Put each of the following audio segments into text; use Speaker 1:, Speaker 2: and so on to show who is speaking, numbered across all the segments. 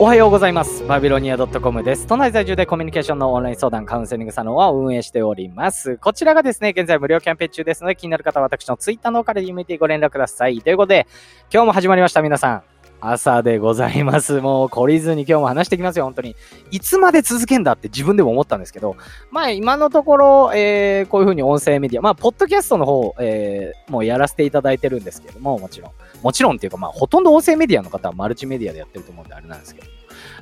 Speaker 1: おはようございます。バビロニア .com です。都内在住でコミュニケーションのオンライン相談カウンセリングサロンを運営しております。こちらがですね、現在無料キャンペーン中ですので、気になる方は私のツイッターの方から DM てご連絡ください。ということで、今日も始まりました、皆さん。朝でございます。もう懲りずに今日も話してきますよ、本当に。いつまで続けんだって自分でも思ったんですけど、まあ今のところ、えーこういうふうに音声メディア、まあポッドキャストの方、えーもうやらせていただいてるんですけども、もちろん。もちろんっていうか、まあほとんど音声メディアの方はマルチメディアでやってると思うんであれなんですけど。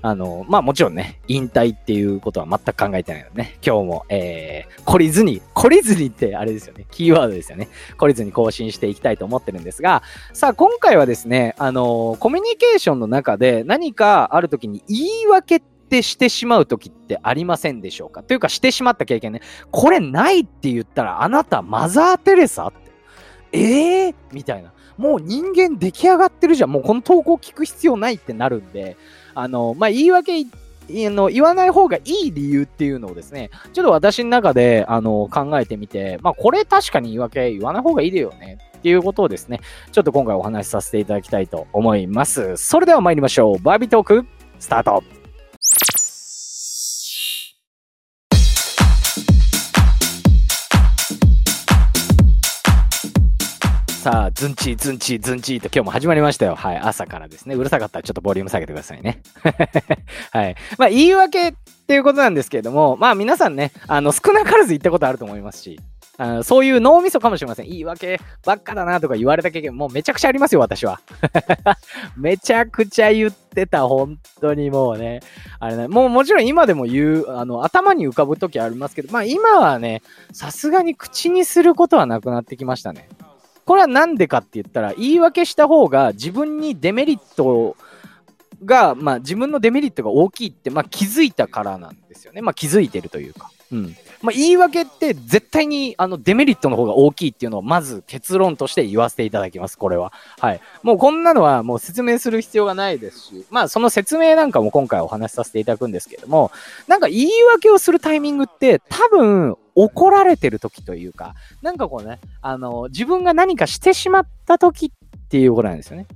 Speaker 1: あの、まあもちろんね、引退っていうことは全く考えてないのでね、今日も、えー、懲りずに、懲りずにってあれですよね、キーワードですよね。懲りずに更新していきたいと思ってるんですが、さあ今回はですね、あの、コミュニケーションの中で何かある時に言い訳ってしてしまう時ってありませんでしょうか？というかしてしまった経験ね、これないって言ったらあなたマザー・テレサって、えー、みたいな。もう人間出来上がってるじゃん。もうこの投稿聞く必要ないってなるんで、あの、まあ、言い訳の言わない方がいい理由っていうのをですね、ちょっと私の中であの考えてみて、まあ、これ確かに言い訳言わない方がいいだよねっていうことをですね、ちょっと今回お話しさせていただきたいと思います。それでは参りましょう。バービートーク、スタートさあ、ズンチー、ズンチー、ズンチーと今日も始まりましたよ。はい、朝からですね。うるさかったらちょっとボリューム下げてくださいね。はい。まあ、言い訳っていうことなんですけれども、まあ、皆さんね、あの、少なからず言ったことあると思いますし、あのそういう脳みそかもしれません。言い訳ばっかだなとか言われた経験、もうめちゃくちゃありますよ、私は。めちゃくちゃ言ってた、本当にもうね。あれね、もうもちろん今でも言う、あの、頭に浮かぶ時ありますけど、まあ今はね、さすがに口にすることはなくなってきましたね。これは何でかって言ったら、言い訳した方が自分にデメリットが、まあ自分のデメリットが大きいって、まあ気づいたからなんですよね。まあ気づいてるというか。うん。まあ言い訳って絶対にあのデメリットの方が大きいっていうのをまず結論として言わせていただきます、これは。はい。もうこんなのはもう説明する必要がないですし、まあその説明なんかも今回お話しさせていただくんですけれども、なんか言い訳をするタイミングって多分怒られてる時というか、なんかこうね、あの、自分が何かしてしまった時っていうことなんですよね。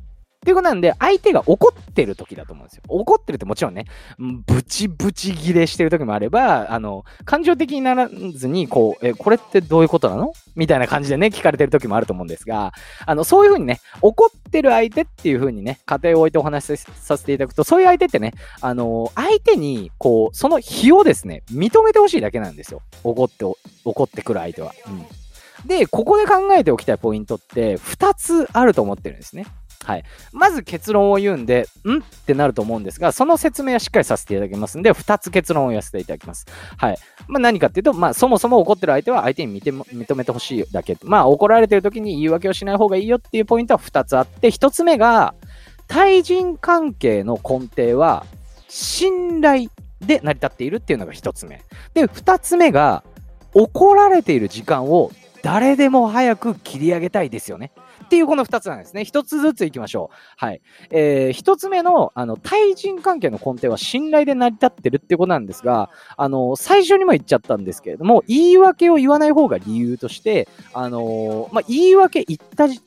Speaker 1: っていうことなんで、相手が怒ってる時だと思うんですよ。怒ってるってもちろんね、ブチブチギレしてる時もあれば、あの、感情的にならずに、こう、え、これってどういうことなの？みたいな感じでね、聞かれてる時もあると思うんですが、あの、そういうふうにね、怒ってる相手っていうふうにね、家庭を置いてお話しさせていただくと、そういう相手ってね、あの、相手に、こう、その非をですね、認めてほしいだけなんですよ。怒って、怒ってくる相手は。うん。で、ここで考えておきたいポイントって、2つあると思ってるんですね。はい。まず結論を言うんで、ん？ってなると思うんですが、その説明はしっかりさせていただきますんで、2つ結論を言わせていただきます。はい。まあ何かっていうと、まあそもそも怒ってる相手は相手に認め認めてほしいだけ。まあ怒られてる時に言い訳をしない方がいいよっていうポイントは2つあって、1つ目が、対人関係の根底は、信頼で成り立っているっていうのが1つ目。で、2つ目が、怒られている時間を誰でも早く切り上げたいですよね。っていうこの2つなんですね。1つずついきましょう。はい。えー、1つ目の、あの、対人関係の根底は信頼で成り立ってるってことなんですが、あの、最初にも言っちゃったんですけれども、言い訳を言わない方が理由として、あのまあ、言い訳言った、言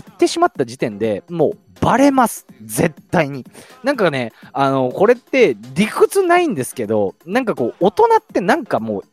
Speaker 1: ってしまった時点でもうバレます。絶対に。なんかね、あの、これって理屈ないんですけど、なんかこう、大人ってなんかもう、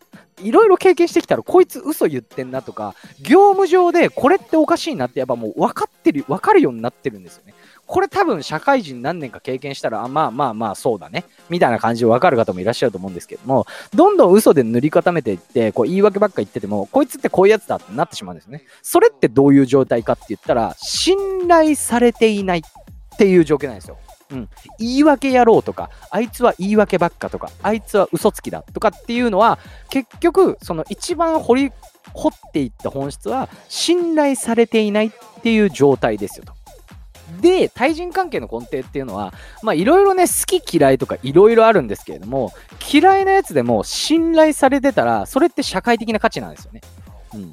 Speaker 1: いろいろ経験してきたら、こいつ嘘言ってんなとか、業務上でこれっておかしいなって、やっぱもう分かってる、分かるようになってるんですよね。これ多分社会人何年か経験したら、あまあまあまあそうだね。みたいな感じで分かる方もいらっしゃると思うんですけども、どんどん嘘で塗り固めていって、こう言い訳ばっか言ってても、こいつってこういうやつだってなってしまうんですね。それってどういう状態かって言ったら、信頼されていないっていう状況なんですよ。うん、言い訳やろうとか、あいつは言い訳ばっかとか、あいつは嘘つきだとかっていうのは、結局、その一番掘り、掘っていった本質は、信頼されていないっていう状態ですよと。で、対人関係の根底っていうのは、まあいろいろね、好き嫌いとかいろいろあるんですけれども、嫌いなやつでも信頼されてたら、それって社会的な価値なんですよね。うん。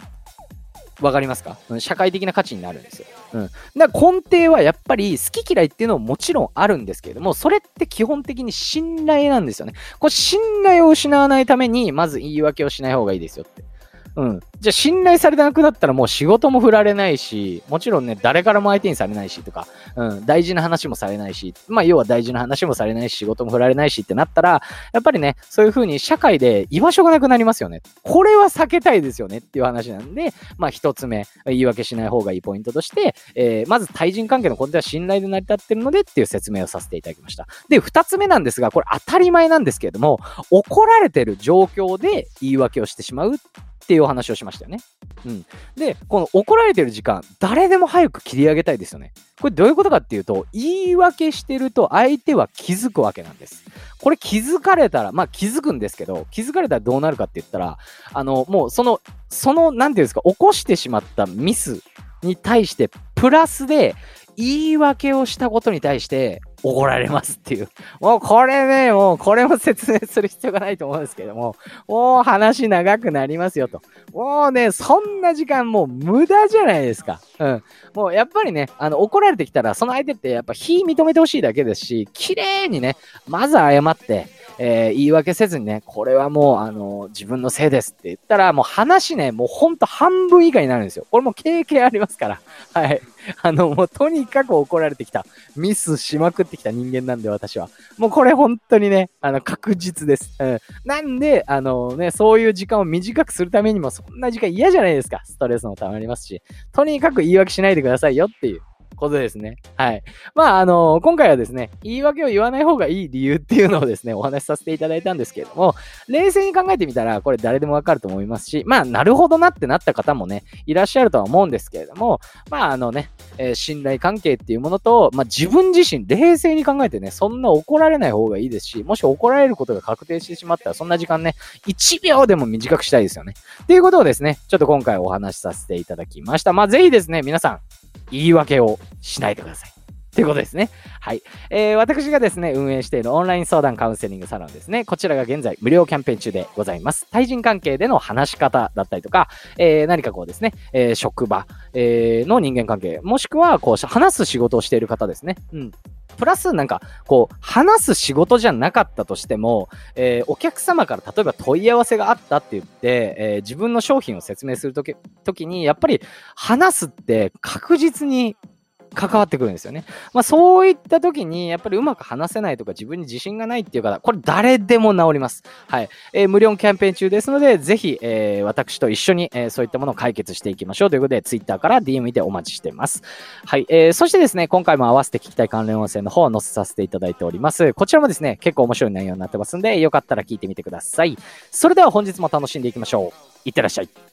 Speaker 1: わかりますか？社会的な価値になるんですよ。うん。だから根底はやっぱり好き嫌いっていうのももちろんあるんですけれども、それって基本的に信頼なんですよね。これ信頼を失わないために、まず言い訳をしない方がいいですよって。うん。じゃあ信頼されてなくなったらもう仕事も振られないし、もちろんね、誰からも相手にされないしとか、うん、大事な話もされないし、まあ要は大事な話もされないし、仕事も振られないしってなったら、やっぱりね、そういう風に社会で居場所がなくなりますよね。これは避けたいですよねっていう話なんで、まあ一つ目、言い訳しない方がいいポイントとして、えー、まず対人関係の根底は信頼で成り立ってるのでっていう説明をさせていただきました。で、二つ目なんですが、これ当たり前なんですけれども、怒られてる状況で言い訳をしてしまうっていうお話をしましたよね。うん。で、この怒られてる時間、誰でも早く切り上げたいですよね。これどういうことかっていうと、言い訳してると相手は気づくわけなんです。これ気づかれたら、まあ気づくんですけど、気づかれたらどうなるかって言ったら、あの、もうその、その、なんていうんですか、起こしてしまったミスに対して、プラスで言い訳をしたことに対して怒られますっていう。もうこれね、もうこれも説明する必要がないと思うんですけども、もう話長くなりますよと。もうね、そんな時間もう無駄じゃないですか。うん。もうやっぱりね、あの、怒られてきたら、その相手ってやっぱ非認めてほしいだけですし、綺麗にね、まず謝って、えー、言い訳せずにね、これはもう、あの、自分のせいですって言ったら、もう話ね、もうほんと半分以下になるんですよ。これも経験ありますから。はい。あの、もうとにかく怒られてきた。ミスしまくってきた人間なんで、私は。もうこれ本当にね、あの、確実です。うん。なんで、あのね、そういう時間を短くするためにも、そんな時間嫌じゃないですか。ストレスもたまりますし。とにかく言い訳しないでくださいよっていう。ことですね。はい。まあ、あの、今回はですね、言い訳を言わない方がいい理由っていうのをですね、お話しさせていただいたんですけれども、冷静に考えてみたら、これ誰でもわかると思いますし、まあ、なるほどなってなった方もね、いらっしゃるとは思うんですけれども、まあ、あのね、えー、信頼関係っていうものと、まあ、自分自身冷静に考えてね、そんな怒られない方がいいですし、もし怒られることが確定してしまったら、そんな時間ね、1秒でも短くしたいですよね。っていうことをですね、ちょっと今回お話しさせていただきました。まあ、ぜひですね、皆さん、言い訳をしないでください。ということですね。はい。えー、私がですね、運営しているオンライン相談カウンセリングサロンですね。こちらが現在無料キャンペーン中でございます。対人関係での話し方だったりとか、えー、何かこうですね、えー、職場、えー、の人間関係、もしくはこう話す仕事をしている方ですね。うん。プラスなんか、こう、話す仕事じゃなかったとしても、えー、お客様から例えば問い合わせがあったって言って、えー、自分の商品を説明するとき、時に、やっぱり話すって確実に関わってくるんですよね。まあそういった時にやっぱりうまく話せないとか自分に自信がないっていう方、これ誰でも治ります。はい。えー、無料キャンペーン中ですので、ぜひ、えー、私と一緒に、えー、そういったものを解決していきましょうということで、Twitter から DM でお待ちしてます。はい。えー、そしてですね、今回も合わせて聞きたい関連音声の方を載せさせていただいております。こちらもですね、結構面白い内容になってますんで、よかったら聞いてみてください。それでは本日も楽しんでいきましょう。いってらっしゃい。